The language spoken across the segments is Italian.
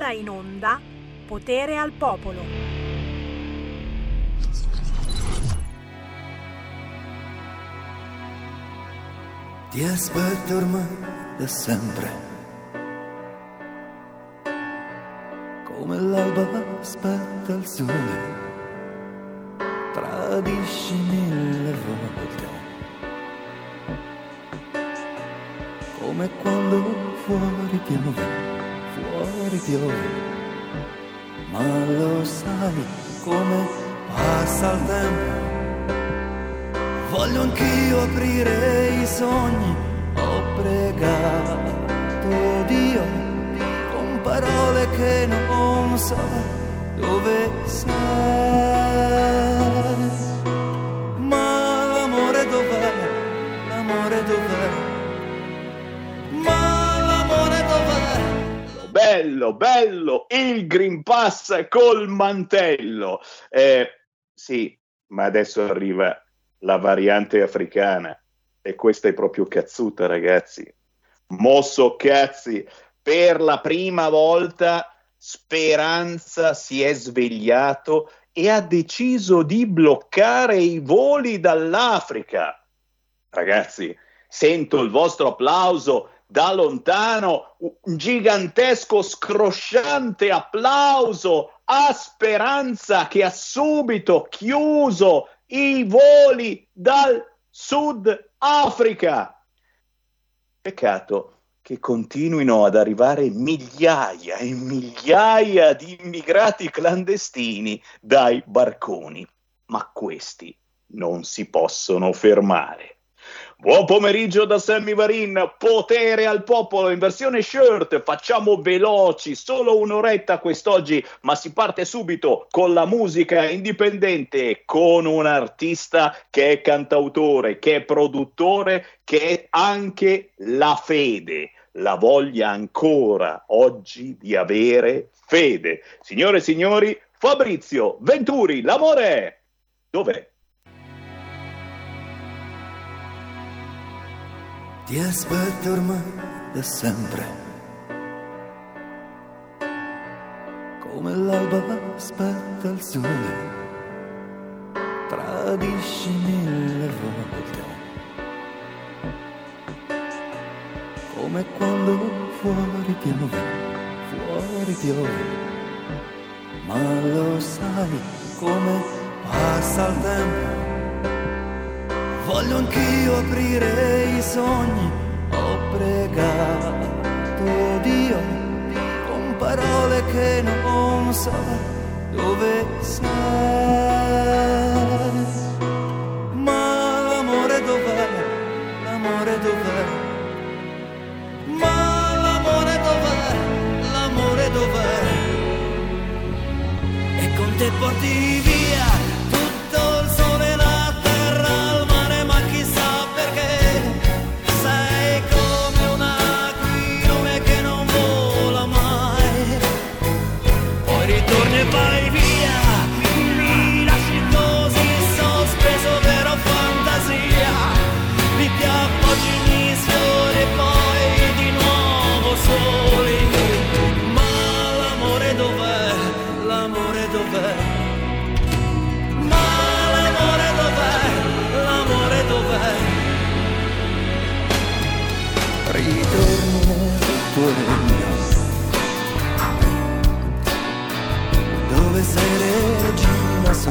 ora in onda Potere al Popolo. Ti aspetto ormai da sempre. Come l'alba aspetta il sole. Tradisci mille volte. Come quando fuori piove, fuori. Ma lo sai come passa il tempo. Voglio anch'io aprire i sogni, ho pregato Dio con parole che non so dove sei. Bello, bello, il Green Pass col mantello. Eh, sì, ma adesso arriva la variante africana e questa è proprio cazzuta, ragazzi. Mosso cazzi, per la prima volta Speranza si è svegliato e ha deciso di bloccare i voli dall'Africa. Ragazzi, sento il vostro applauso da lontano, un gigantesco scrosciante applauso a Speranza che ha subito chiuso i voli dal Sud Africa. Peccato che continuino ad arrivare migliaia e migliaia di immigrati clandestini dai barconi, ma questi non si possono fermare. Buon pomeriggio da Sammy Varin, potere al popolo in versione shirt, facciamo veloci, solo un'oretta quest'oggi, ma si parte subito con la musica indipendente, con un artista che è cantautore, che è produttore, che è anche la fede, la voglia ancora oggi di avere fede. Signore e signori, Fabrizio Venturi, l'amore. Dov'è? Ti aspetto ormai da sempre. Come l'alba aspetta il sole. Tradisci mille volte. Come quando fuori piove, fuori piove. Ma lo sai come passa il tempo voglio anch'io aprire i sogni, ho pregato Dio con parole che non so dove sei. Ma l'amore dov'è? L'amore dov'è? Ma l'amore dov'è? L'amore dov'è? E con te porti via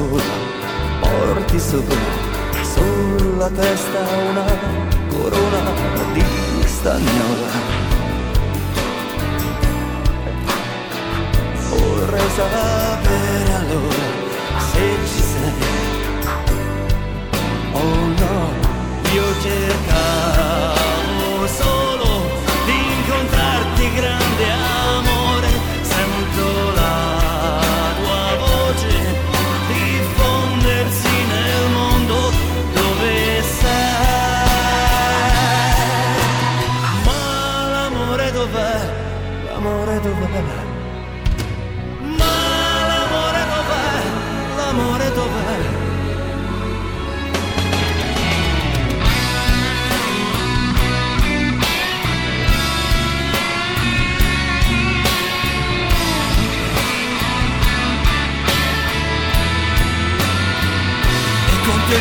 sola Porti sopra sulla testa una corona di stagnola Vorrei sapere allora se ci sei. Oh no, io cercavo solo dov'è? L'amore dov'è? Ma l'amore dov'è? L'amore dov'è?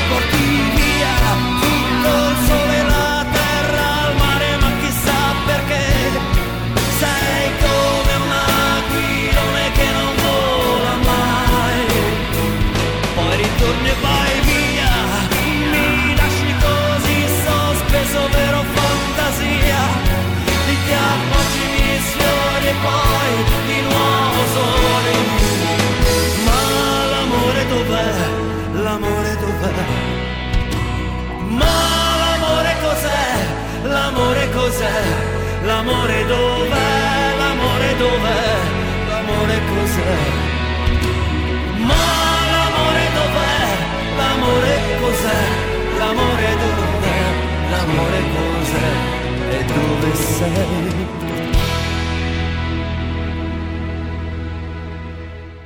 Por cos'è? Ma l'amore dov'è? L'amore cos'è? L'amore dov'è? L'amore cos'è? E dove sei?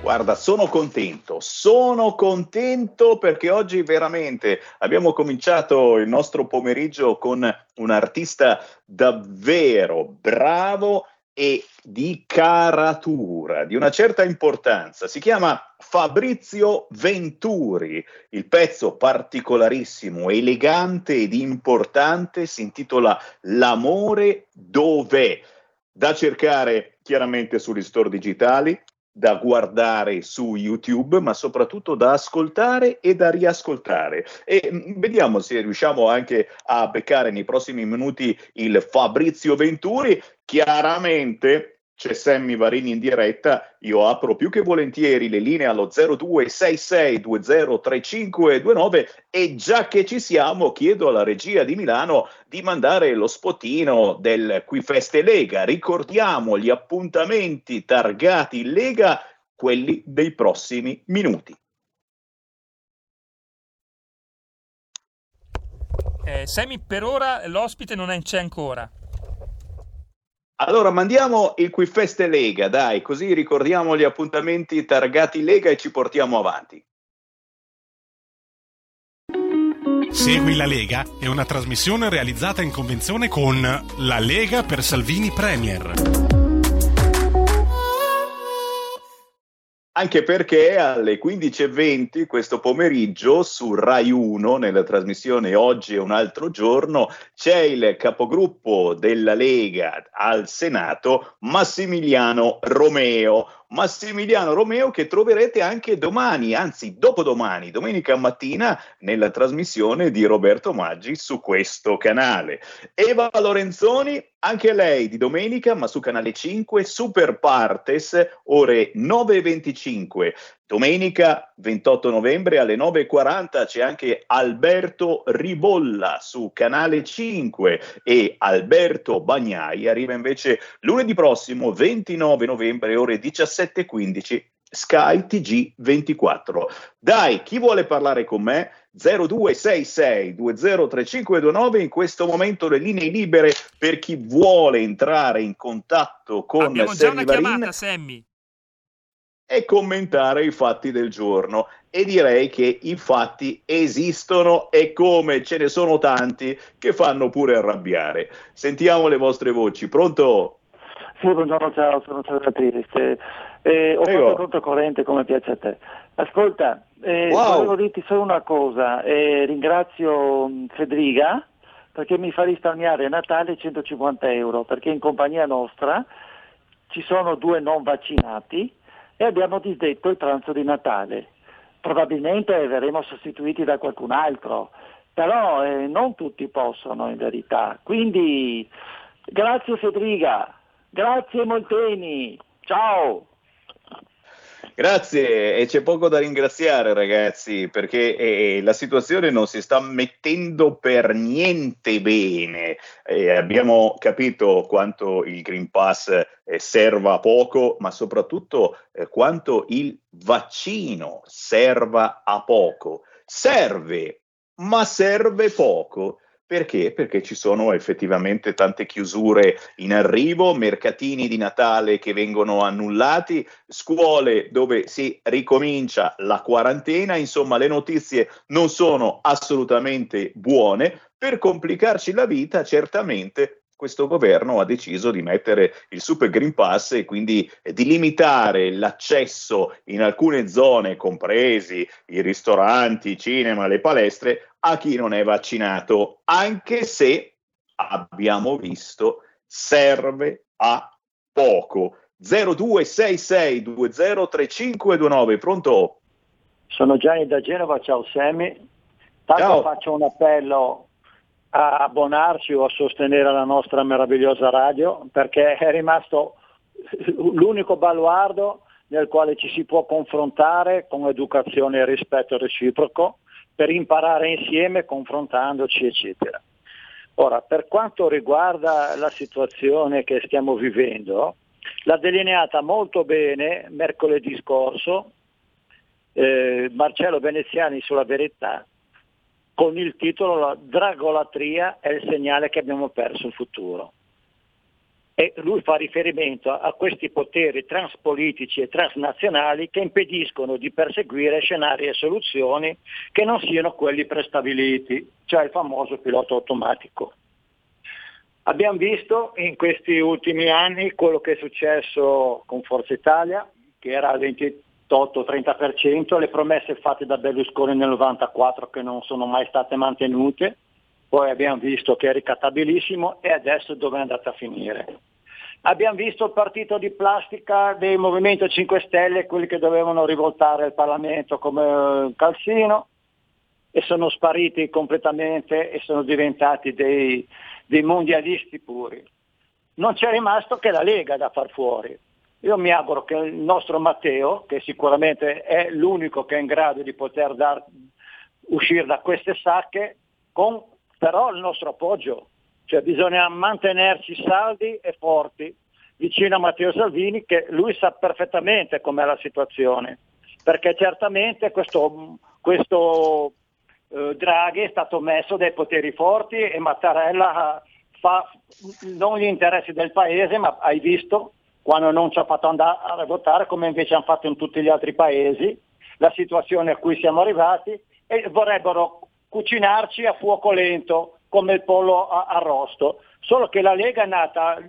Guarda, sono contento, sono contento perché oggi veramente abbiamo cominciato il nostro pomeriggio con un artista davvero bravo e di caratura, di una certa importanza. Si chiama Fabrizio Venturi. Il pezzo particolarissimo, elegante ed importante si intitola L'amore dov'è? Da cercare chiaramente sugli store digitali, da guardare su YouTube, ma soprattutto da ascoltare e da riascoltare. E mm, vediamo se riusciamo anche a beccare nei prossimi minuti il Fabrizio Venturi. Chiaramente c'è Sammy Varini in diretta, io apro più che volentieri le linee allo 0266203529 e già che ci siamo chiedo alla regia di Milano di mandare lo spottino del Qui Feste Lega. Ricordiamo gli appuntamenti targati Lega, quelli dei prossimi minuti. Eh, Sammy, per ora l'ospite non c'è ancora. Allora mandiamo il Qui Feste Lega, dai, così ricordiamo gli appuntamenti targati Lega e ci portiamo avanti. Segui la Lega è una trasmissione realizzata in convenzione con La Lega per Salvini Premier. Anche perché alle 15.20 questo pomeriggio su Rai 1, nella trasmissione Oggi è un altro giorno, c'è il capogruppo della Lega al Senato, Massimiliano Romeo. Massimiliano Romeo che troverete anche domani, anzi dopodomani, domenica mattina, nella trasmissione di Roberto Maggi su questo canale. Eva Lorenzoni, anche lei di domenica, ma su canale 5, Super Partes, ore 9.25. Domenica 28 novembre alle 9.40 c'è anche Alberto Ribolla su Canale 5 e Alberto Bagnai arriva invece lunedì prossimo 29 novembre ore 17.15 Sky TG 24. Dai, chi vuole parlare con me? 0266 203529 in questo momento le linee libere per chi vuole entrare in contatto con Abbiamo già una Varin. chiamata, Sammy e commentare i fatti del giorno. E direi che i fatti esistono e come ce ne sono tanti che fanno pure arrabbiare. Sentiamo le vostre voci. Pronto? Sì, buongiorno, ciao, sono Cesare Triste. Eh, ho Prego. fatto conto corrente come piace a te. Ascolta, eh, Wow. volevo dirti solo una cosa. eh, ringrazio mh, Federica perché mi fa risparmiare a Natale 150 euro perché in compagnia nostra ci sono due non vaccinati e abbiamo disdetto il pranzo di Natale. Probabilmente verremo sostituiti da qualcun altro, però eh, non tutti possono in verità. Quindi grazie Federica, grazie Molteni, ciao! Grazie, e c'è poco da ringraziare ragazzi perché eh, la situazione non si sta mettendo per niente bene. Eh, abbiamo capito quanto il Green Pass eh, serva a poco, ma soprattutto eh, quanto il vaccino serva a poco. Serve, ma serve poco. Perché? Perché ci sono effettivamente tante chiusure in arrivo, mercatini di Natale che vengono annullati, scuole dove si ricomincia la quarantena, insomma le notizie non sono assolutamente buone. Per complicarci la vita, certamente questo governo ha deciso di mettere il Super Green Pass e quindi di limitare l'accesso in alcune zone, compresi i ristoranti, i cinema, le palestre, a chi non è vaccinato, anche se abbiamo visto serve a poco. 0266203529, pronto? Sono Gianni da Genova, ciao Semi. Tanto Ciao. faccio un appello a abbonarci o a sostenere la nostra meravigliosa radio perché è rimasto l'unico baluardo nel quale ci si può confrontare con educazione e rispetto reciproco per imparare insieme confrontandoci eccetera. Ora, per quanto riguarda la situazione che stiamo vivendo, l'ha delineata molto bene mercoledì scorso eh, Marcello Veneziani sulla verità con il titolo La dragolatria è il segnale che abbiamo perso il futuro. E lui fa riferimento a questi poteri transpolitici e transnazionali che impediscono di perseguire scenari e soluzioni che non siano quelli prestabiliti, cioè il famoso pilota automatico. Abbiamo visto in questi ultimi anni quello che è successo con Forza Italia, che era al 28-30%, le promesse fatte da Berlusconi nel 94 che non sono mai state mantenute, poi abbiamo visto che è ricattabilissimo e adesso dove è andata a finire. Abbiamo visto il partito di plastica del Movimento 5 Stelle, quelli che dovevano rivoltare il Parlamento come eh, calzino e sono spariti completamente e sono diventati dei, dei mondialisti puri. Non c'è rimasto che la Lega da far fuori. Io mi auguro che il nostro Matteo, che sicuramente è l'unico che è in grado di poter dar, uscire da queste sacche, con però il nostro appoggio. Cioè bisogna mantenerci saldi e forti vicino a Matteo Salvini che lui sa perfettamente com'è la situazione, perché certamente questo, questo eh, Draghi è stato messo dai poteri forti e Mattarella fa non gli interessi del paese, ma hai visto quando non ci ha fatto andare a votare come invece hanno fatto in tutti gli altri paesi, la situazione a cui siamo arrivati e vorrebbero cucinarci a fuoco lento come il pollo arrosto. Solo che la Lega è nata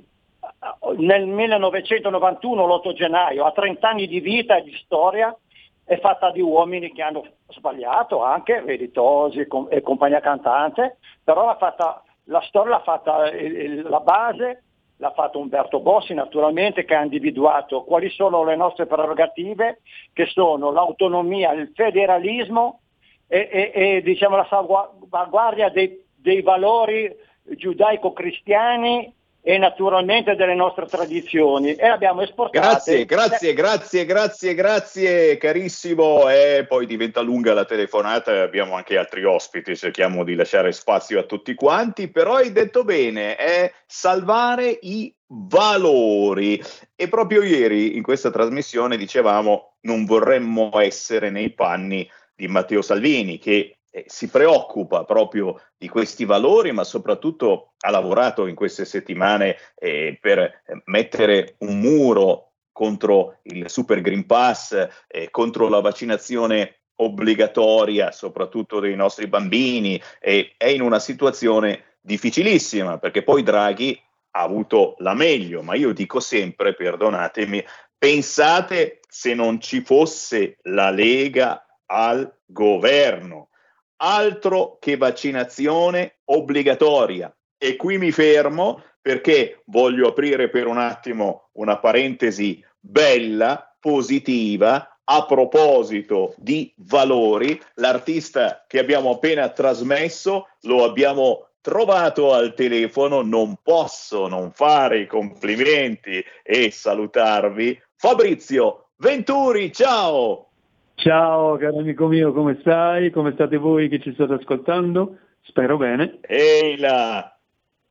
nel 1991, l'8 gennaio, ha 30 anni di vita e di storia, è fatta di uomini che hanno sbagliato anche, vedi Tosi e compagnia cantante, però l'ha fatta, la storia l'ha fatta la base, l'ha fatta Umberto Bossi naturalmente che ha individuato quali sono le nostre prerogative, che sono l'autonomia, il federalismo e, e, e diciamo, la salvaguardia dei, dei valori giudaico-cristiani e naturalmente delle nostre tradizioni e abbiamo esportato. Grazie, grazie, grazie, grazie, grazie carissimo. E poi diventa lunga la telefonata, abbiamo anche altri ospiti, cerchiamo di lasciare spazio a tutti quanti, però hai detto bene, è salvare i valori. E proprio ieri in questa trasmissione dicevamo non vorremmo essere nei panni di Matteo Salvini che eh, si preoccupa proprio di questi valori, ma soprattutto ha lavorato in queste settimane eh, per eh, mettere un muro contro il Super Green Pass, eh, contro la vaccinazione obbligatoria, soprattutto dei nostri bambini, e è in una situazione difficilissima perché poi Draghi ha avuto la meglio, ma io dico sempre, perdonatemi, pensate se non ci fosse la Lega al governo altro che vaccinazione obbligatoria. E qui mi fermo perché voglio aprire per un attimo una parentesi bella, positiva, a proposito di valori. L'artista che abbiamo appena trasmesso lo abbiamo trovato al telefono, non posso non fare i complimenti e salutarvi. Fabrizio Venturi, ciao! Ciao caro amico mio, come stai? Come state voi che ci state ascoltando? Spero bene. Ehi là!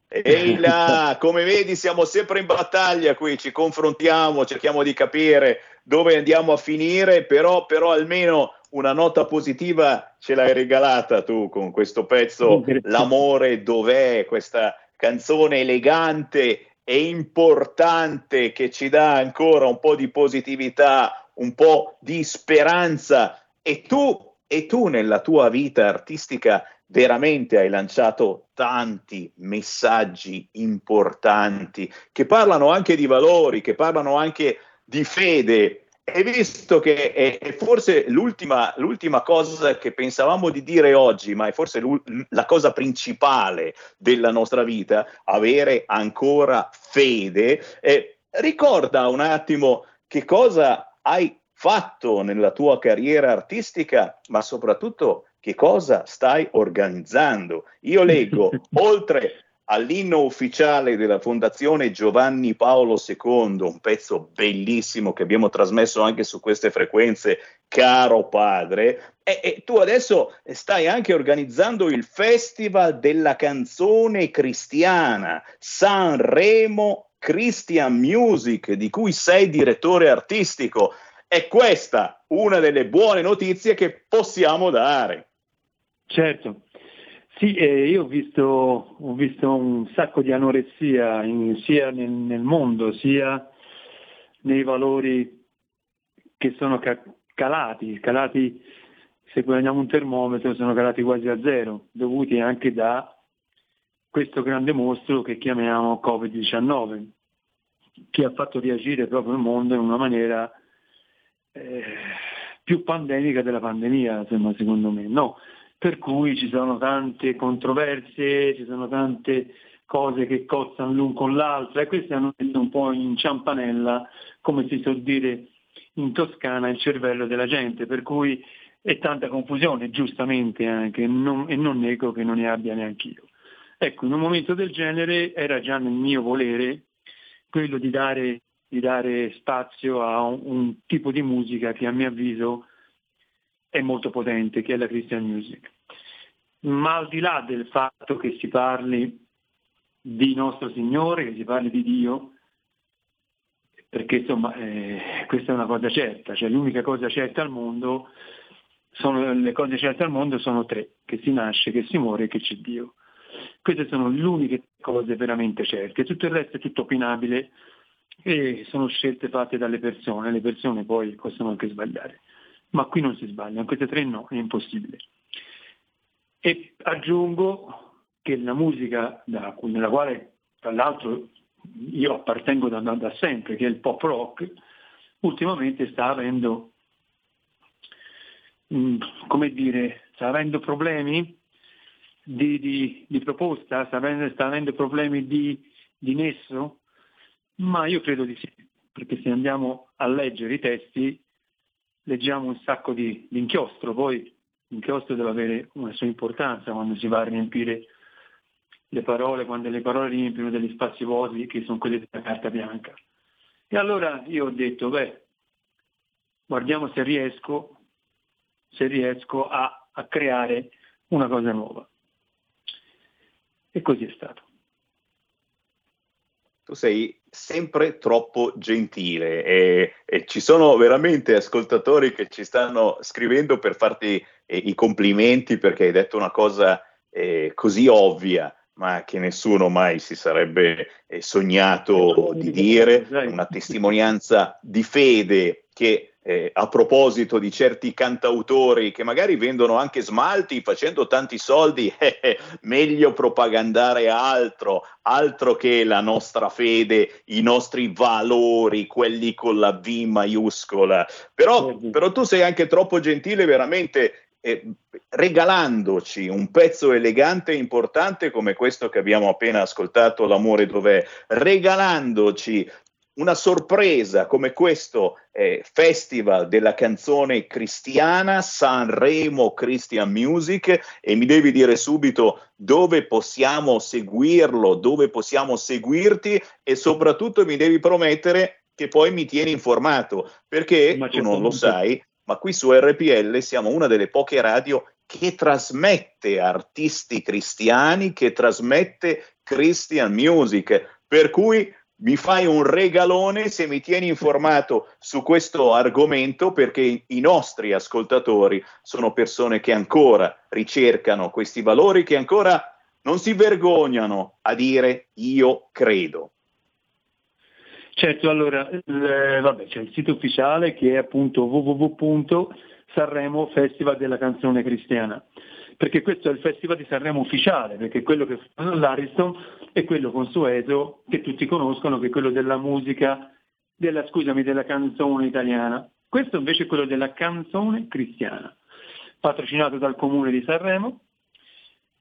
Ehi là! Come vedi siamo sempre in battaglia qui, ci confrontiamo, cerchiamo di capire dove andiamo a finire, però, però almeno una nota positiva ce l'hai regalata tu con questo pezzo L'amore dov'è, questa canzone elegante e importante che ci dà ancora un po' di positività un po' di speranza e tu, e tu nella tua vita artistica veramente hai lanciato tanti messaggi importanti che parlano anche di valori, che parlano anche di fede. E visto che è, forse l'ultima, l'ultima, cosa che pensavamo di dire oggi, ma è forse la cosa principale della nostra vita, avere ancora fede, eh, ricorda un attimo che cosa hai fatto nella tua carriera artistica, ma soprattutto che cosa stai organizzando. Io leggo, oltre all'inno ufficiale della Fondazione Giovanni Paolo II, un pezzo bellissimo che abbiamo trasmesso anche su queste frequenze, caro padre, e, e, tu adesso stai anche organizzando il Festival della canzone cristiana Sanremo Christian Music, di cui sei direttore artistico. È questa una delle buone notizie che possiamo dare. Certo, sì, eh, io ho visto, ho visto, un sacco di anoressia in, sia nel, nel, mondo sia nei valori che sono ca- calati, calati, se prendiamo un termometro, sono calati quasi a zero, dovuti anche da questo grande mostro che chiamiamo Covid-19, che ha fatto reagire proprio il mondo in una maniera eh, più pandemica della pandemia, secondo me. No, per cui ci sono tante controversie, ci sono tante cose che cozzano l'un con l'altro e questi hanno messo un po' in ciampanella, come si suol dire in Toscana, il cervello della gente, per cui è tanta confusione, giustamente anche, non, e non nego che non ne abbia neanche io. Ecco, in un momento del genere era già nel mio volere quello di dare, di dare spazio a un, un tipo di musica che a mio avviso è molto potente, che è la Christian Music. Ma al di là del fatto che si parli di nostro Signore, che si parli di Dio, perché insomma eh, questa è una cosa certa, cioè l'unica cosa certa al mondo, sono, le cose certe al mondo sono tre, che si nasce, che si muore e che c'è Dio. Queste sono le uniche cose veramente certe, tutto il resto è tutto opinabile e sono scelte fatte dalle persone, le persone poi possono anche sbagliare. Ma qui non si sbaglia, in queste tre no, è impossibile. E aggiungo che la musica da, nella quale tra l'altro io appartengo da, da, sempre, che è il pop rock, ultimamente sta avendo, mh, mm, come dire, sta avendo problemi di, di, di proposta, sta avendo, sta avendo problemi di, di nesso, ma io credo di sì, perché se andiamo a leggere i testi leggiamo un sacco di, di inchiostro, poi l'inchiostro deve avere una sua importanza quando si va a riempire le parole, quando le parole riempiono degli spazi vuoti che sono quelli della carta bianca. E allora io ho detto, beh, guardiamo se riesco, se riesco a, a creare una cosa nuova. E così è stato. Tu sei sempre troppo gentile e, e, ci sono veramente ascoltatori che ci stanno scrivendo per farti eh, i complimenti perché hai detto una cosa eh, così ovvia ma che nessuno mai si sarebbe eh, sognato di dire, una testimonianza di fede che eh, a proposito di certi cantautori che magari vendono anche smalti facendo tanti soldi, eh, eh, meglio propagandare altro, altro che la nostra fede, i nostri valori, quelli con la V maiuscola. Però, però tu sei anche troppo gentile veramente eh, regalandoci un pezzo elegante e importante come questo che abbiamo appena ascoltato, L'amore dov'è, regalandoci una sorpresa come questo eh, festival della canzone cristiana, Sanremo Christian Music, e mi devi dire subito dove possiamo seguirlo, dove possiamo seguirti e soprattutto mi devi promettere che poi mi tieni informato, perché tu non lo sai, ma qui su RPL siamo una delle poche radio che trasmette artisti cristiani, che trasmette Christian Music, per cui mi fai un regalone se mi tieni informato su questo argomento perché i nostri ascoltatori sono persone che ancora ricercano questi valori, che ancora non si vergognano a dire io credo. Certo, allora, eh, vabbè, c'è il sito ufficiale che è appunto www.sanremo Festival della Canzone Cristiana perché questo è il Festival di Sanremo ufficiale, perché quello che fa all'Ariston è quello consueto che tutti conoscono, che è quello della musica, della, scusami, della canzone italiana. Questo invece è quello della canzone cristiana, patrocinato dal Comune di Sanremo,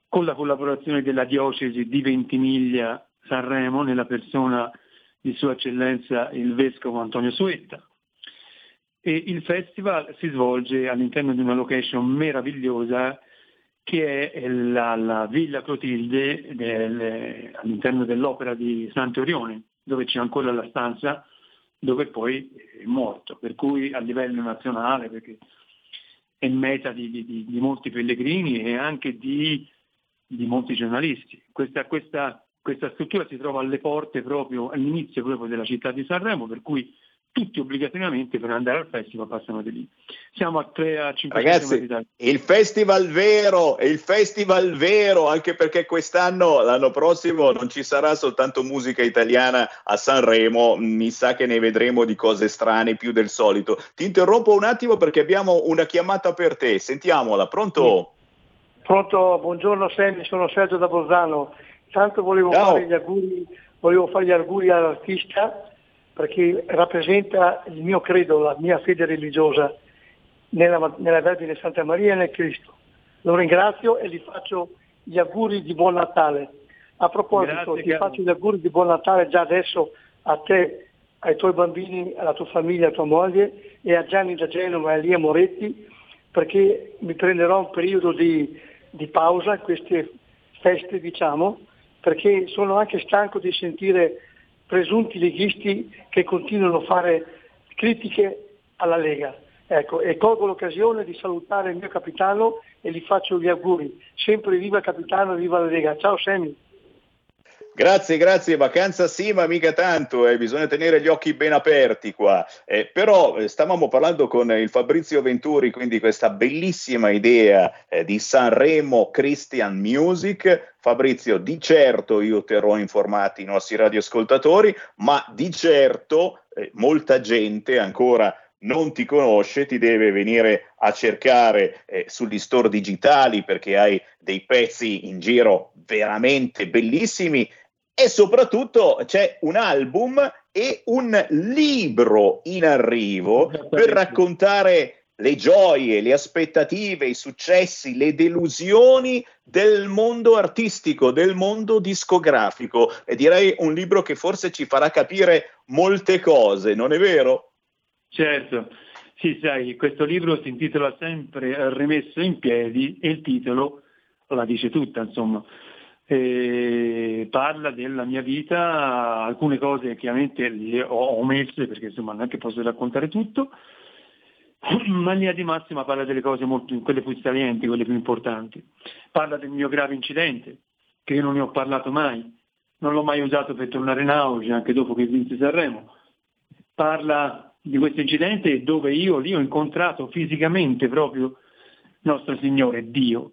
con la collaborazione della diocesi di Ventimiglia Sanremo, nella persona di Sua Eccellenza il Vescovo Antonio Suetta. E il festival si svolge all'interno di una location meravigliosa che è la, la Villa Clotilde del, all'interno dell'opera di Sant'Orione, dove c'è ancora la stanza dove poi è morto, per cui a livello nazionale, perché è meta di, di, di molti pellegrini e anche di, di molti giornalisti. Questa, questa, questa struttura si trova alle porte proprio all'inizio proprio della città di Sanremo, per cui tutti obbligatoriamente per andare al festival passano di lì. Siamo a 3 a 5 Ragazzi, il festival vero, è il festival vero, anche perché quest'anno, l'anno prossimo, non ci sarà soltanto musica italiana a Sanremo, mi sa che ne vedremo di cose strane più del solito. Ti interrompo un attimo perché abbiamo una chiamata per te, sentiamola, pronto? Pronto, buongiorno Sammy, sono Sergio da Bolzano. Tanto volevo Ciao. fare, gli auguri, volevo fare gli auguri all'artista perché rappresenta il mio credo, la mia fede religiosa nella, nella Vergine Santa Maria e nel Cristo. Lo ringrazio e gli faccio gli auguri di buon Natale. A proposito, Grazie, ti caro. faccio gli auguri di buon Natale già adesso a te, ai tuoi bambini, alla tua famiglia, a tua moglie e a Gianni da Genova e a Lia Moretti perché mi prenderò un periodo di, di pausa in queste feste, diciamo, perché sono anche stanco di sentire presunti leghisti che continuano a fare critiche alla Lega. Ecco, e colgo l'occasione di salutare il mio capitano e gli faccio gli auguri. Sempre viva capitano, viva la Lega. Ciao Sammy. Grazie, grazie, vacanza sì, ma mica tanto, eh, bisogna tenere gli occhi ben aperti qua. Eh, però eh, stavamo parlando con il Fabrizio Venturi, quindi questa bellissima idea eh, di Sanremo Christian Music. Fabrizio, di certo io terrò informati i nostri radioascoltatori, ma di certo eh, molta gente ancora non ti conosce, ti deve venire a cercare eh, sugli store digitali perché hai dei pezzi in giro veramente bellissimi e soprattutto c'è un album e un libro in arrivo per raccontare le gioie, le aspettative, i successi, le delusioni del mondo artistico, del mondo discografico. E direi un libro che forse ci farà capire molte cose, non è vero? Certo, sì, sai, questo libro si intitola sempre Rimesso in piedi e il titolo la dice tutta, insomma. E parla della mia vita, alcune cose chiaramente le ho omesse perché insomma non è che posso raccontare tutto, ma in linea di massima parla delle cose molto, quelle più salienti, quelle più importanti. Parla del mio grave incidente, che io non ne ho parlato mai, non l'ho mai usato per tornare in auge anche dopo che vinsi Sanremo. Parla di questo incidente dove io lì ho incontrato fisicamente proprio nostro Signore, Dio.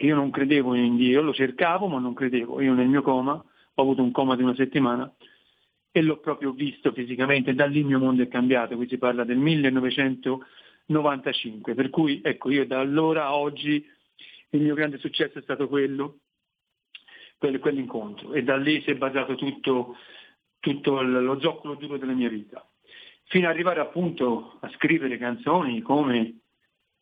Io non credevo in Dio, lo cercavo ma non credevo. Io nel mio coma, ho avuto un coma di una settimana e l'ho proprio visto fisicamente, da lì il mio mondo è cambiato, qui si parla del 1995, per cui ecco io da allora a oggi il mio grande successo è stato quello, quell'incontro. E da lì si è basato tutto, tutto lo zoccolo duro della mia vita, fino ad arrivare appunto a scrivere canzoni come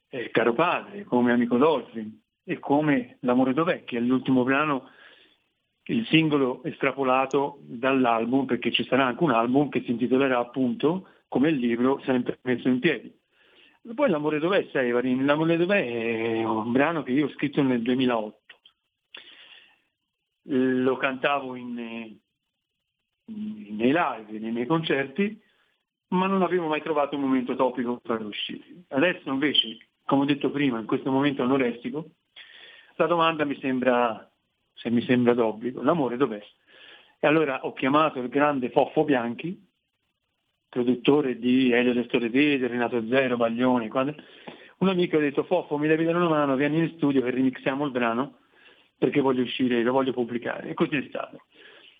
eh, Caro Padre, come Amico Dolphin e come L'amore dov'è, che è l'ultimo brano il singolo estrapolato dall'album, perché ci sarà anche un album che si intitolerà appunto come il libro sempre messo in piedi. Poi L'amore dov'è, Severin? L'amore dov'è è un brano che io ho scritto nel 2008. Lo cantavo in, eh, nei live, nei miei concerti, ma non avevo mai trovato un momento topico per uscire. Adesso invece, come ho detto prima, in questo momento anoressico, la domanda mi sembra, se mi sembra d'obbligo, l'amore dov'è? E allora ho chiamato il grande Foffo Bianchi, produttore di Elio del Torrevede, Renato Zero, Baglioni, quando- un amico ha detto Foffo mi devi dare una mano, vieni in studio che remixiamo il brano perché voglio uscire, lo voglio pubblicare. E così è stato.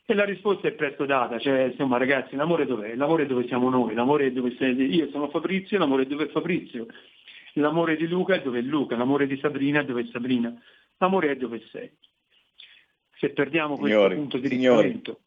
E la risposta è presto data, cioè insomma ragazzi l'amore dov'è? L'amore è dove siamo noi, l'amore è dove sei io sono Fabrizio, l'amore è dove è Fabrizio, l'amore di Luca è dove è Luca, l'amore di Sabrina è dove è Sabrina, l'amore è dove sei. Se perdiamo questo Signori, punto di signori. riferimento,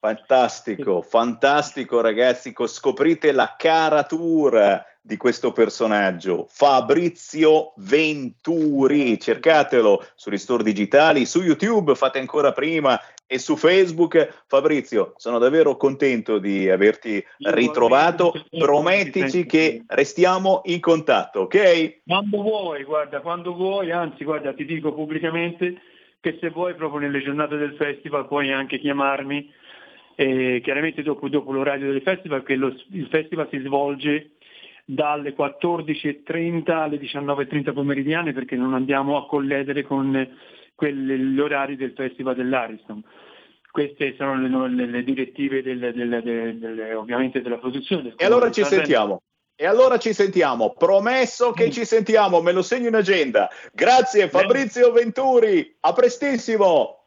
Fantastico, fantastico ragazzi, Co- scoprite la caratura di questo personaggio, Fabrizio Venturi, cercatelo sugli store digitali, su YouTube fate ancora prima e su Facebook. Fabrizio, sono davvero contento di averti ritrovato, promettici che restiamo in contatto, ok? Quando vuoi, guarda, quando vuoi, anzi guarda, ti dico pubblicamente che se vuoi proprio nelle giornate del festival puoi anche chiamarmi, eh, chiaramente dopo, dopo l'orario del festival, che lo- il festival si svolge dalle 14.30 alle 19.30 pomeridiane perché non andiamo a colledere con, quelli, gli orari del Festival dell'Ariston. Queste sono le, le, le direttive del, del, del, ovviamente della produzione. E allora ci sentiamo. E allora ci sentiamo, promesso che ci sentiamo, me lo segno in agenda. Grazie Fabrizio Venturi, a prestissimo.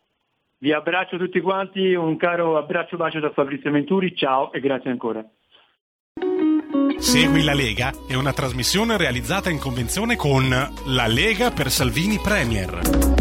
Vi abbraccio tutti quanti, un caro abbraccio bacio da Fabrizio Venturi, ciao e grazie ancora. Segui la Lega è una trasmissione realizzata in convenzione con La Lega per Salvini Premier.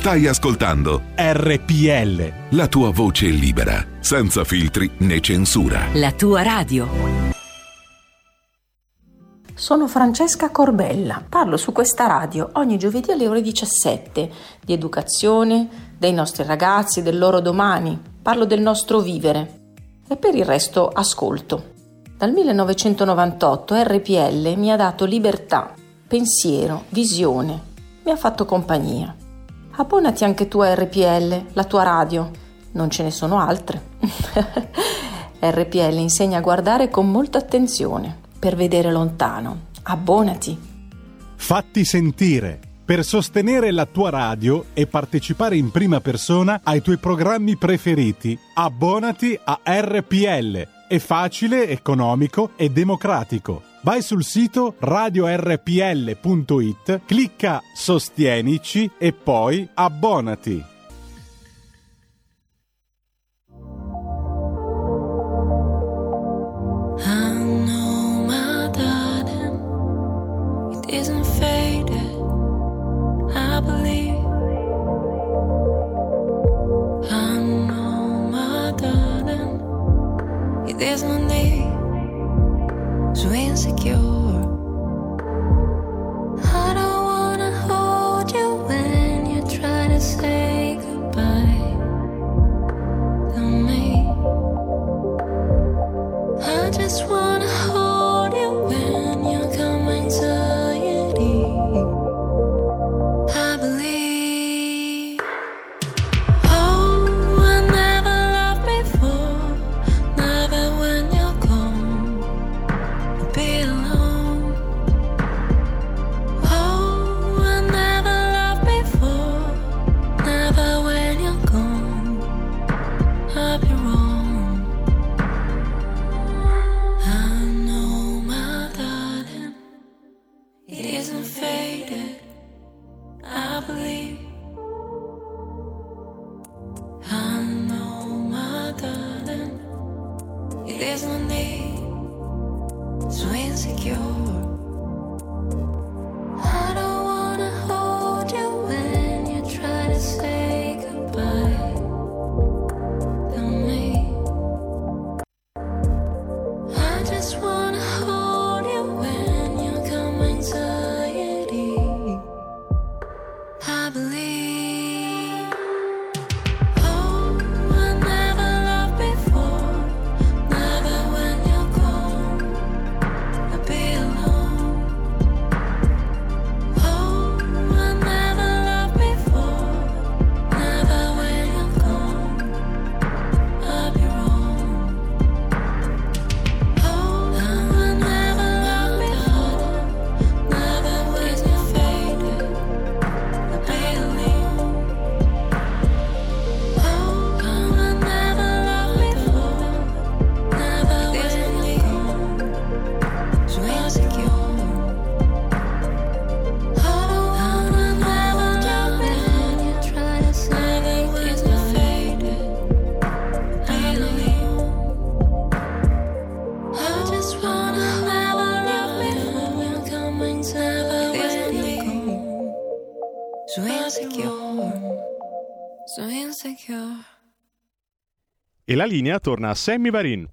Stai ascoltando RPL. La tua voce libera, senza filtri né censura. La tua radio. Sono Francesca Corbella, parlo su questa radio ogni giovedì alle ore 17 di educazione, dei nostri ragazzi, del loro domani, parlo del nostro vivere e per il resto ascolto. Dal 1998 RPL mi ha dato libertà, pensiero, visione, mi ha fatto compagnia. Abbonati anche tu a RPL, la tua radio. Non ce ne sono altre. RPL insegna a guardare con molta attenzione, per vedere lontano. Abbonati. Fatti sentire per sostenere la tua radio e partecipare in prima persona ai tuoi programmi preferiti. Abbonati a RPL. È facile, economico e democratico. Vai sul sito radiorpl.it, clicca Sostienici e poi abbonati. Is no need so insecure. eyes on E la linea torna a Sammy Varin.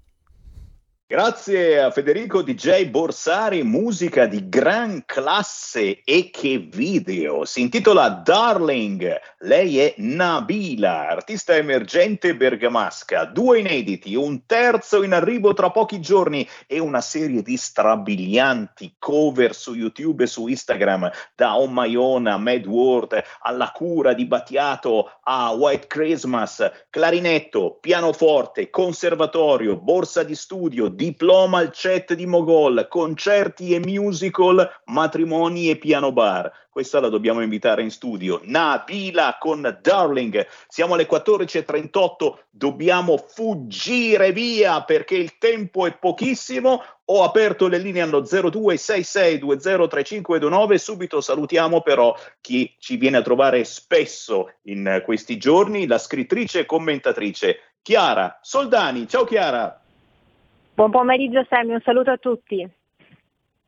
Grazie a Federico DJ Borsari, musica di gran classe e che video. Si intitola Darling. Lei è Nabila, artista emergente bergamasca. Due inediti, un terzo in arrivo tra pochi giorni e una serie di strabilianti cover su YouTube e su Instagram, da Oh Own a Mad World alla cura di Battiato a White Christmas, clarinetto, pianoforte, conservatorio, borsa di studio, diploma al CET di Mogol, concerti e musical, matrimoni e piano bar. Questa la dobbiamo invitare in studio. Nabila con Darling. Siamo alle 14.38, dobbiamo fuggire via perché il tempo è pochissimo. Ho aperto le linee allo 0266203529. Subito salutiamo però chi ci viene a trovare spesso in questi giorni, la scrittrice e commentatrice Chiara Soldani. Ciao Chiara. Buon pomeriggio Sammy, un saluto a tutti.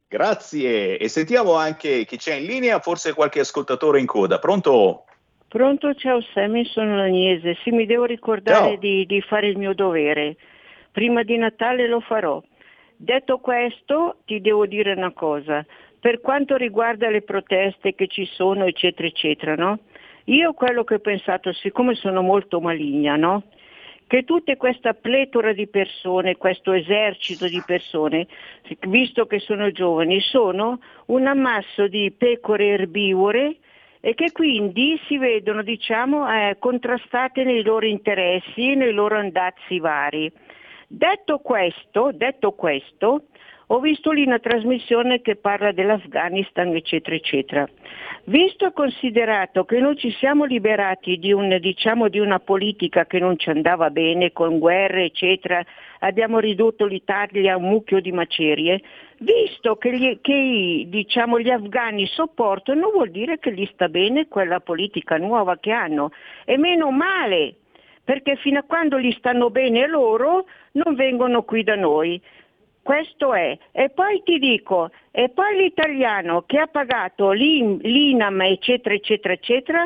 Grazie e sentiamo anche chi c'è in linea, forse qualche ascoltatore in coda. Pronto? Pronto, ciao Sammy, sono l'Agnese. Sì, mi devo ricordare di, di fare il mio dovere. Prima di Natale lo farò. Detto questo, ti devo dire una cosa. Per quanto riguarda le proteste che ci sono, eccetera, eccetera, no? Io quello che ho pensato, siccome sono molto maligna, no? Che tutta questa pletora di persone, questo esercito di persone, visto che sono giovani, sono un ammasso di pecore erbivore e che quindi si vedono diciamo, eh, contrastate nei loro interessi, nei loro andazzi vari. Detto questo, detto questo, ho visto lì una trasmissione che parla dell'Afghanistan, eccetera, eccetera. Visto e considerato che noi ci siamo liberati di, un, diciamo, di una politica che non ci andava bene, con guerre, eccetera, abbiamo ridotto l'Italia a un mucchio di macerie, visto che, gli, che i, diciamo, gli afghani sopportano, vuol dire che gli sta bene quella politica nuova che hanno. E meno male, perché fino a quando gli stanno bene loro non vengono qui da noi. Questo è. E poi ti dico, e poi l'italiano che ha pagato l'In- l'INAM, eccetera, eccetera, eccetera,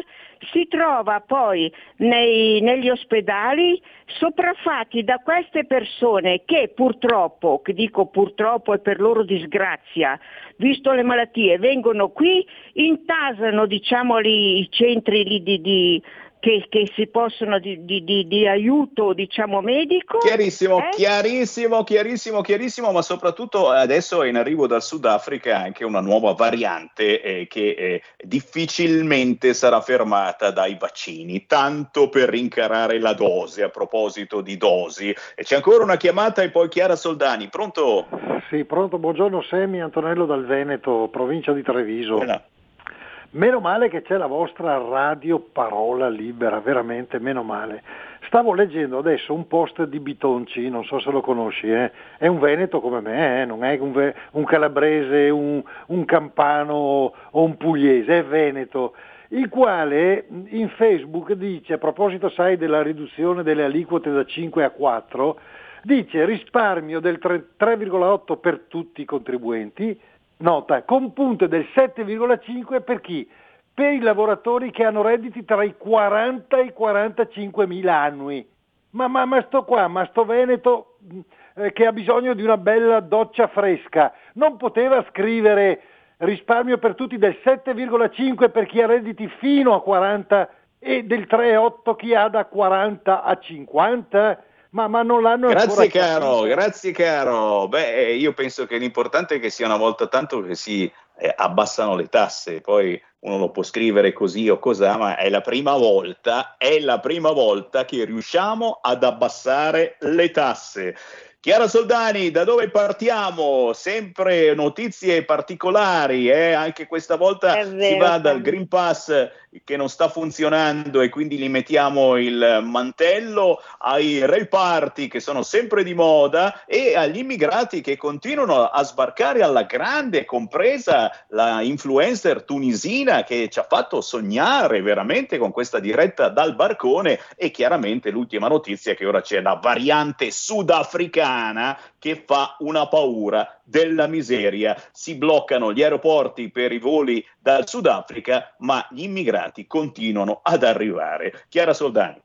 si trova poi nei- negli ospedali sopraffatti da queste persone che purtroppo, che dico purtroppo e per loro disgrazia, visto le malattie, vengono qui, intasano diciamo lì, i centri lì di, di che, che, si possono di, di, di, di, aiuto diciamo medico. Chiarissimo, eh? chiarissimo, chiarissimo, chiarissimo, ma soprattutto adesso è in arrivo dal Sudafrica anche una nuova variante eh, che eh, difficilmente sarà fermata dai vaccini, tanto per rincarare la dose, a proposito di dosi. E c'è ancora una chiamata e poi Chiara Soldani, pronto? Sì, pronto, buongiorno Semi, Antonello dal Veneto, provincia di Treviso. Meno male che c'è la vostra radio parola libera, veramente meno male. Stavo leggendo adesso un post di Bitonci, non so se lo conosci, eh? è un veneto come me, eh? non è un, ve- un calabrese, un, un campano o un pugliese, è veneto, il quale in Facebook dice, a proposito sai della riduzione delle aliquote da 5 a 4, dice risparmio del 3, 3,8 per tutti i contribuenti, nota, con punte del 7,5 per chi? Per i lavoratori che hanno redditi tra i 40 e i 45 mila annui. Ma, ma, ma sto qua, ma sto Veneto eh, che ha bisogno di una bella doccia fresca, non poteva scrivere risparmio per tutti del 7,5 per chi ha redditi fino a 40 e del 3,8 chi ha da 40 a 50? Ma, ma, non l'hanno grazie ancora caro, capito. grazie caro. Beh, eh, io penso che l'importante è che sia una volta tanto che si eh, abbassano le tasse, poi uno lo può scrivere così o cos'ha, ma è la prima volta, è la prima volta che riusciamo ad abbassare le tasse. Chiara Soldani, da dove partiamo? Sempre notizie particolari, eh? anche questa volta È si vero, va dal. Green Pass che non sta funzionando e quindi gli mettiamo il mantello ai reparti che sono sempre di moda e agli immigrati che continuano a sbarcare alla grande, compresa la influencer tunisina che ci ha fatto sognare veramente con questa diretta dal barcone e chiaramente l'ultima notizia è che ora c'è la variante sudafricana che fa una paura della miseria. Si bloccano gli aeroporti per i voli dal Sudafrica, ma gli immigrati continuano ad arrivare. Chiara Soldani.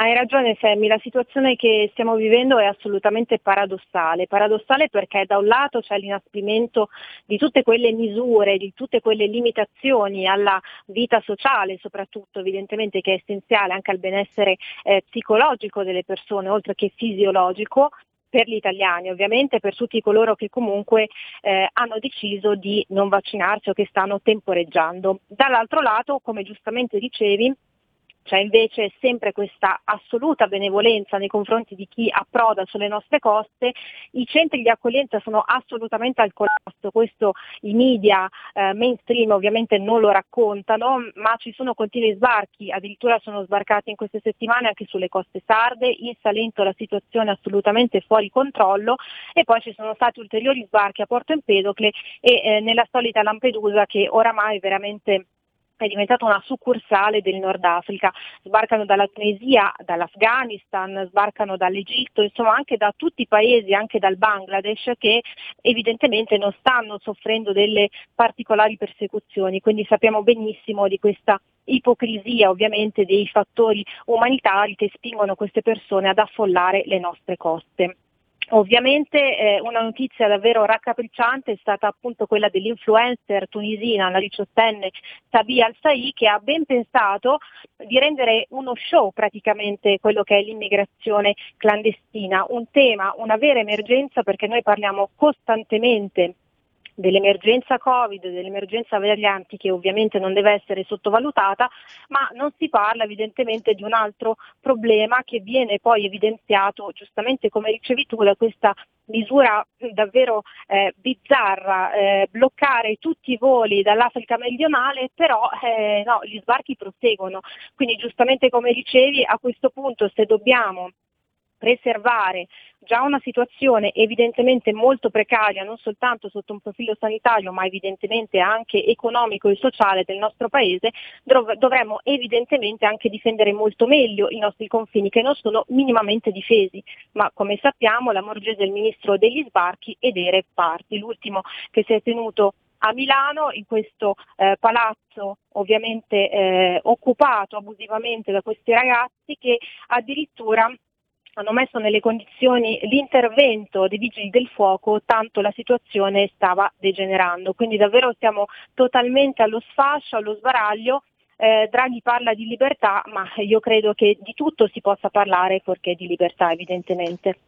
Hai ragione Semmi, la situazione che stiamo vivendo è assolutamente paradossale. Paradossale perché da un lato c'è l'inasprimento di tutte quelle misure, di tutte quelle limitazioni alla vita sociale, soprattutto evidentemente che è essenziale anche al benessere eh, psicologico delle persone, oltre che fisiologico, per gli italiani, ovviamente per tutti coloro che comunque eh, hanno deciso di non vaccinarsi o che stanno temporeggiando. Dall'altro lato, come giustamente dicevi, c'è invece sempre questa assoluta benevolenza nei confronti di chi approda sulle nostre coste, i centri di accoglienza sono assolutamente al collasso, questo i media eh, mainstream ovviamente non lo raccontano, ma ci sono continui sbarchi, addirittura sono sbarcati in queste settimane anche sulle coste sarde, in Salento la situazione è assolutamente fuori controllo e poi ci sono stati ulteriori sbarchi a Porto Empedocle e eh, nella solita Lampedusa che oramai veramente è diventata una succursale del Nord Africa, sbarcano dalla Tunisia, dall'Afghanistan, sbarcano dall'Egitto, insomma anche da tutti i paesi, anche dal Bangladesh che evidentemente non stanno soffrendo delle particolari persecuzioni, quindi sappiamo benissimo di questa ipocrisia ovviamente dei fattori umanitari che spingono queste persone ad affollare le nostre coste. Ovviamente eh, una notizia davvero raccapricciante è stata appunto quella dell'influencer tunisina, la diciottenne Tabia Al-Sai, che ha ben pensato di rendere uno show praticamente quello che è l'immigrazione clandestina, un tema, una vera emergenza perché noi parliamo costantemente dell'emergenza Covid, dell'emergenza varianti che ovviamente non deve essere sottovalutata, ma non si parla evidentemente di un altro problema che viene poi evidenziato giustamente come ricevi tu da questa misura davvero eh, bizzarra, eh, bloccare tutti i voli dall'Africa meridionale, però eh, no, gli sbarchi proseguono. Quindi giustamente come dicevi, a questo punto se dobbiamo preservare già una situazione evidentemente molto precaria, non soltanto sotto un profilo sanitario, ma evidentemente anche economico e sociale del nostro Paese, dov- dovremmo evidentemente anche difendere molto meglio i nostri confini che non sono minimamente difesi, ma come sappiamo la Morgese è il ministro degli sbarchi ed è reparti, l'ultimo che si è tenuto a Milano, in questo eh, palazzo ovviamente eh, occupato abusivamente da questi ragazzi che addirittura hanno messo nelle condizioni l'intervento dei vigili del fuoco, tanto la situazione stava degenerando. Quindi davvero siamo totalmente allo sfascio, allo sbaraglio. Eh, Draghi parla di libertà, ma io credo che di tutto si possa parlare perché di libertà evidentemente.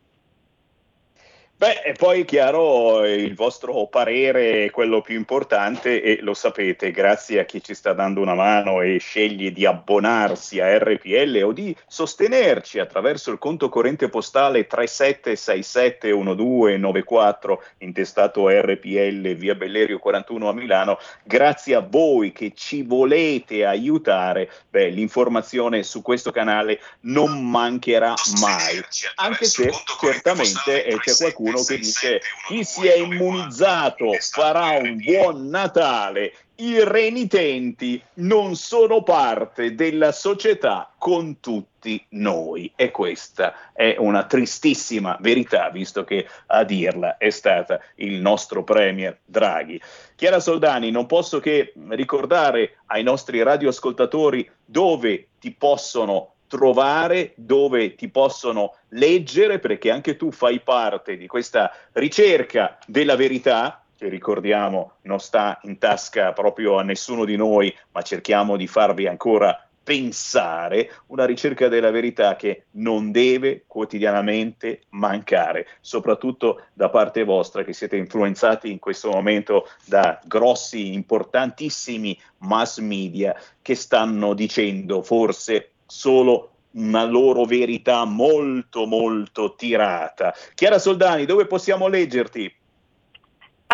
Beh, e poi chiaro il vostro parere è quello più importante e lo sapete, grazie a chi ci sta dando una mano e sceglie di abbonarsi a RPL o di sostenerci attraverso il conto corrente postale 37671294 intestato RPL via Bellerio 41 a Milano, grazie a voi che ci volete aiutare, beh, l'informazione su questo canale non mancherà mai, anche se certamente eh, c'è qualcuno che dice chi si è immunizzato farà un buon Natale, i renitenti non sono parte della società con tutti noi e questa è una tristissima verità visto che a dirla è stata il nostro premier Draghi. Chiara Soldani, non posso che ricordare ai nostri radioascoltatori dove ti possono trovare, dove ti possono leggere, perché anche tu fai parte di questa ricerca della verità, che ricordiamo non sta in tasca proprio a nessuno di noi, ma cerchiamo di farvi ancora pensare, una ricerca della verità che non deve quotidianamente mancare, soprattutto da parte vostra che siete influenzati in questo momento da grossi, importantissimi mass media che stanno dicendo forse solo una loro verità molto molto tirata. Chiara Soldani, dove possiamo leggerti?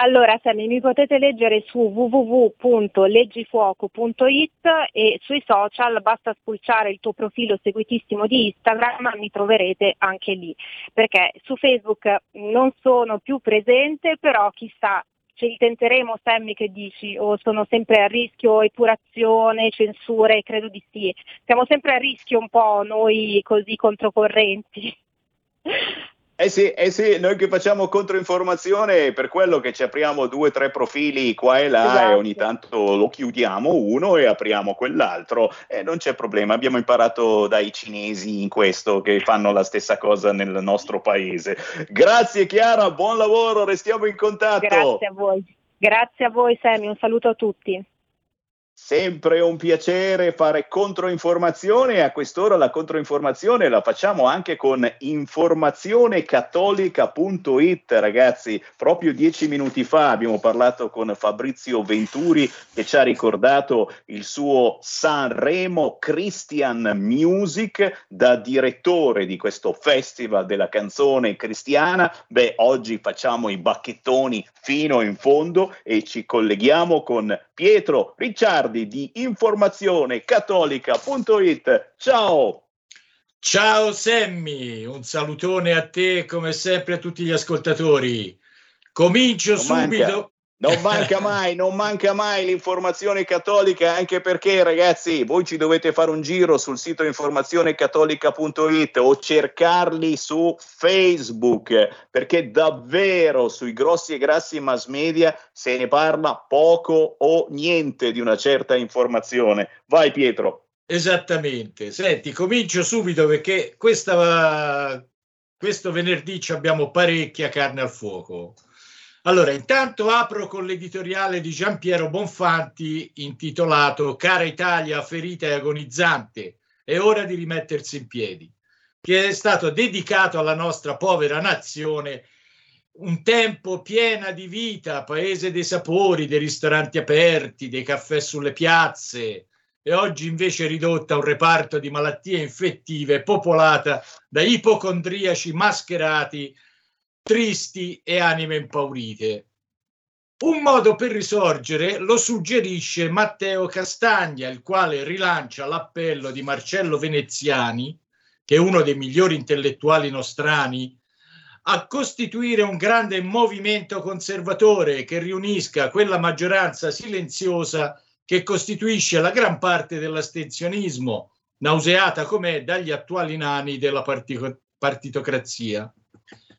Allora Sammy, mi potete leggere su www.leggifuoco.it e sui social basta spulciare il tuo profilo seguitissimo di Instagram, mi troverete anche lì, perché su Facebook non sono più presente, però chissà ce li tenteremo Sammy che dici o sono sempre a rischio epurazione, censure? Credo di sì. Siamo sempre a rischio un po' noi così controcorrenti. Eh sì, eh sì, noi che facciamo controinformazione è per quello che ci apriamo due o tre profili qua e là Esatto. e ogni tanto lo chiudiamo uno e apriamo quell'altro e non c'è problema, abbiamo imparato dai cinesi in questo che fanno la stessa cosa nel nostro paese. Grazie Chiara, buon lavoro, restiamo in contatto. Grazie a voi. Grazie a voi Semi, un saluto a tutti. Sempre un piacere fare controinformazione e a quest'ora la controinformazione la facciamo anche con informazionecattolica.it ragazzi, proprio dieci minuti fa abbiamo parlato con Fabrizio Venturi che ci ha ricordato il suo Sanremo Christian Music da direttore di questo festival della canzone cristiana. Beh, oggi facciamo i bacchettoni fino in fondo e ci colleghiamo con Pietro Ricciardi di informazionecattolica.it. Ciao! Ciao Sammy, un salutone a te come sempre a tutti gli ascoltatori. Comincio subito. Non manca mai, non manca mai l'informazione cattolica, anche perché ragazzi, voi ci dovete fare un giro sul sito informazionecattolica.it o cercarli su Facebook, perché davvero sui grossi e grassi mass media se ne parla poco o niente di una certa informazione. Vai Pietro. Esattamente. Senti, comincio subito perché questa, questo venerdì abbiamo parecchia carne al fuoco. Allora, intanto apro con l'editoriale di Giampiero Bonfanti intitolato Cara Italia, ferita e agonizzante, è ora di rimettersi in piedi, che è stato dedicato alla nostra povera nazione un tempo piena di vita, paese dei sapori, dei ristoranti aperti, dei caffè sulle piazze, e oggi invece ridotta a un reparto di malattie infettive popolata da ipocondriaci mascherati, tristi e anime impaurite. Un modo per risorgere lo suggerisce Matteo Castagna, il quale rilancia l'appello di Marcello Veneziani, che è uno dei migliori intellettuali nostrani, a costituire un grande movimento conservatore che riunisca quella maggioranza silenziosa che costituisce la gran parte dell'astensionismo, nauseata com'è dagli attuali nani della partico- partitocrazia.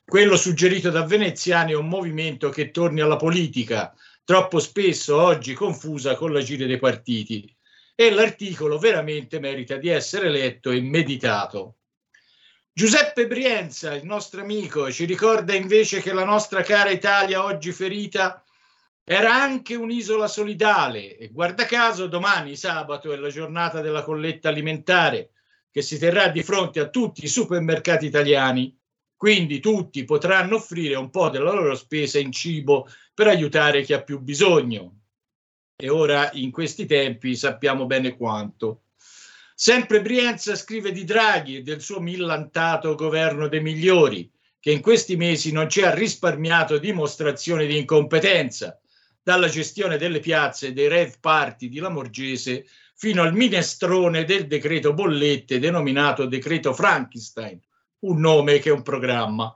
Quello suggerito da Veneziani è un movimento che torni alla politica, troppo spesso oggi confusa con l'agire dei partiti. E l'articolo veramente merita di essere letto e meditato. Giuseppe Brienza, il nostro amico, ci ricorda invece che la nostra cara Italia oggi ferita era anche un'isola solidale e guarda caso domani sabato è la giornata della colletta alimentare che si terrà di fronte a tutti i supermercati italiani, quindi tutti potranno offrire un po' della loro spesa in cibo per aiutare chi ha più bisogno. E ora in questi tempi sappiamo bene quanto. Sempre Brienza scrive di Draghi e del suo millantato governo dei migliori, che in questi mesi non ci ha risparmiato dimostrazioni di incompetenza, dalla gestione delle piazze e dei rave party di Lamorgese fino al minestrone del decreto bollette denominato decreto Frankenstein, un nome che un programma.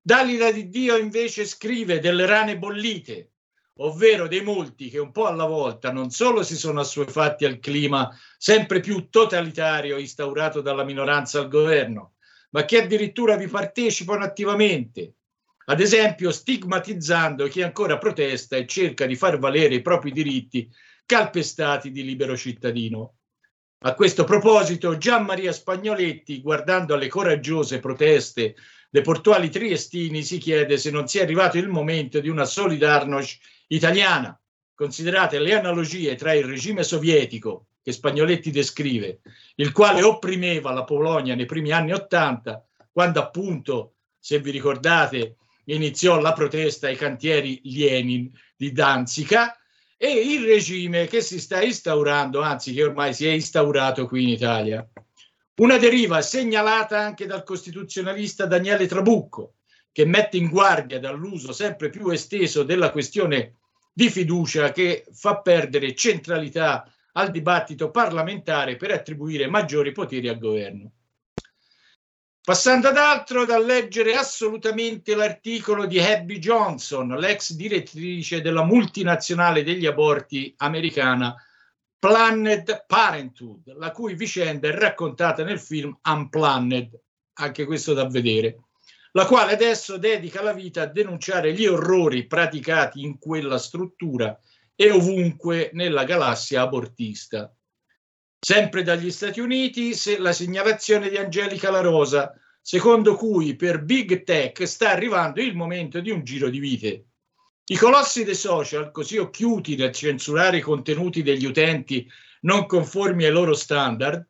Dalila di Dio invece scrive delle rane bollite, ovvero dei molti che un po' alla volta non solo si sono assuefatti al clima sempre più totalitario instaurato dalla minoranza al governo, ma che addirittura vi partecipano attivamente, ad esempio stigmatizzando chi ancora protesta e cerca di far valere i propri diritti calpestati di libero cittadino. A questo proposito, Gian Maria Spagnoletti, guardando alle coraggiose proteste dei portuali triestini, si chiede se non sia arrivato il momento di una Solidarnosc italiana. Considerate le analogie tra il regime sovietico, che Spagnoletti descrive, il quale opprimeva la Polonia nei primi anni Ottanta, quando appunto, se vi ricordate, iniziò la protesta ai cantieri Lenin di Danzica, e il regime che si sta instaurando, anzi che ormai si è instaurato qui in Italia. Una deriva segnalata anche dal costituzionalista Daniele Trabucco, che mette in guardia dall'uso sempre più esteso della questione di fiducia che fa perdere centralità al dibattito parlamentare per attribuire maggiori poteri al governo. Passando ad altro, da leggere assolutamente l'articolo di Abby Johnson, l'ex direttrice della multinazionale degli aborti americana Planned Parenthood, la cui vicenda è raccontata nel film Unplanned, anche questo da vedere. la quale adesso dedica la vita a denunciare gli orrori praticati in quella struttura e ovunque nella galassia abortista. Sempre dagli Stati Uniti la segnalazione di Angelica La Rosa, secondo cui per Big Tech sta arrivando il momento di un giro di vite. I colossi dei social, così occhiuti nel censurare i contenuti degli utenti non conformi ai loro standard,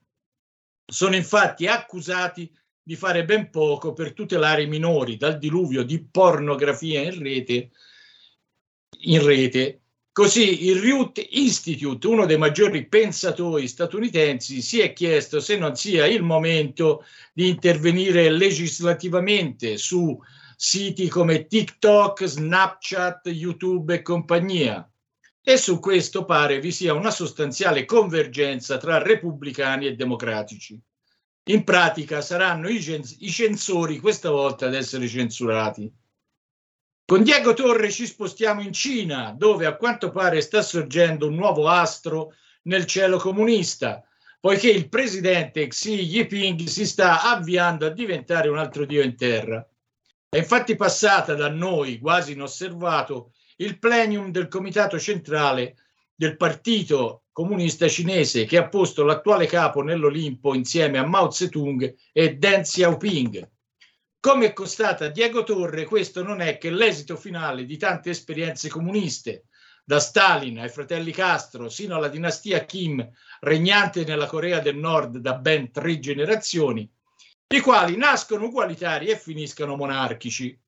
sono infatti accusati di fare ben poco per tutelare i minori dal diluvio di pornografia in rete. In rete. Così il Root Institute, uno dei maggiori pensatori statunitensi, si è chiesto se non sia il momento di intervenire legislativamente su siti come TikTok, Snapchat, YouTube e compagnia. E su questo pare vi sia una sostanziale convergenza tra repubblicani e democratici. In pratica saranno i, cens- i censori questa volta ad essere censurati. Con Diego Torre ci spostiamo in Cina, dove a quanto pare sta sorgendo un nuovo astro nel cielo comunista, poiché il presidente Xi Jinping si sta avviando a diventare un altro dio in terra. È infatti passata da noi, quasi inosservato, il plenium del comitato centrale del partito comunista cinese che ha posto l'attuale capo nell'Olimpo insieme a Mao Zedong e Deng Xiaoping. Come è costata Diego Torre, questo non è che l'esito finale di tante esperienze comuniste, da Stalin ai fratelli Castro sino alla dinastia Kim, regnante nella Corea del Nord da ben tre generazioni, i quali nascono ugualitari e finiscono monarchici.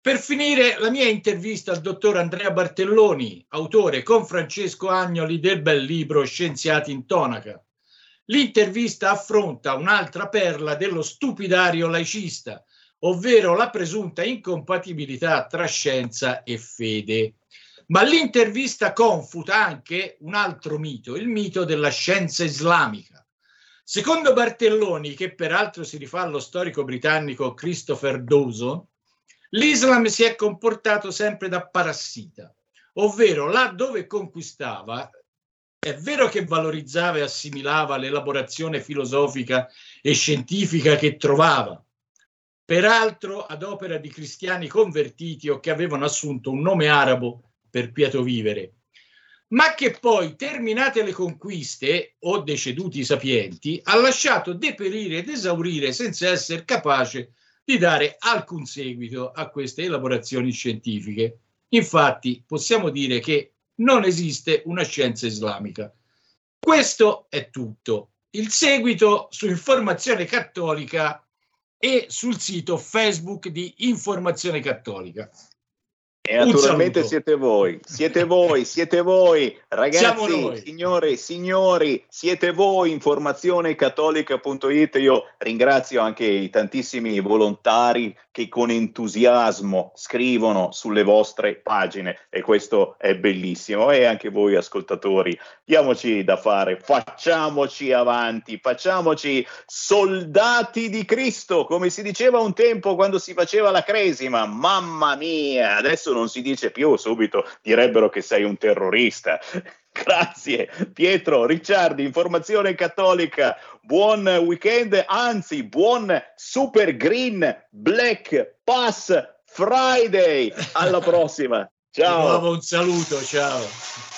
Per finire la mia intervista al dottor Andrea Bartelloni, autore con Francesco Agnoli del bel libro Scienziati in tonaca. L'intervista affronta un'altra perla dello stupidario laicista, ovvero la presunta incompatibilità tra scienza e fede. Ma l'intervista confuta anche un altro mito, il mito della scienza islamica. Secondo Bartelloni, che peraltro si rifà allo storico britannico Christopher Dawson, l'Islam si è comportato sempre da parassita, ovvero là dove conquistava, è vero che valorizzava e assimilava l'elaborazione filosofica e scientifica che trovava, peraltro ad opera di cristiani convertiti o che avevano assunto un nome arabo per quieto vivere, ma che poi, terminate le conquiste o deceduti i sapienti, ha lasciato deperire ed esaurire senza essere capace di dare alcun seguito a queste elaborazioni scientifiche. Infatti, possiamo dire che non esiste una scienza islamica. Questo è tutto. Il seguito su Informazione Cattolica e sul sito Facebook di Informazione Cattolica. E naturalmente siete voi, siete voi, siete voi, ragazzi, signore, signori, siete voi, informazionecattolica.it. Io ringrazio anche i tantissimi volontari che con entusiasmo scrivono sulle vostre pagine e questo è bellissimo. E anche voi ascoltatori, diamoci da fare, facciamoci avanti, facciamoci soldati di Cristo, come si diceva un tempo quando si faceva la cresima. Mamma mia, adesso non si dice più, subito direbbero che sei un terrorista. Grazie Pietro, Ricciardi, Informazione Cattolica, buon weekend, anzi buon Super Green Black Pass Friday. Alla prossima. Ciao. un saluto, ciao.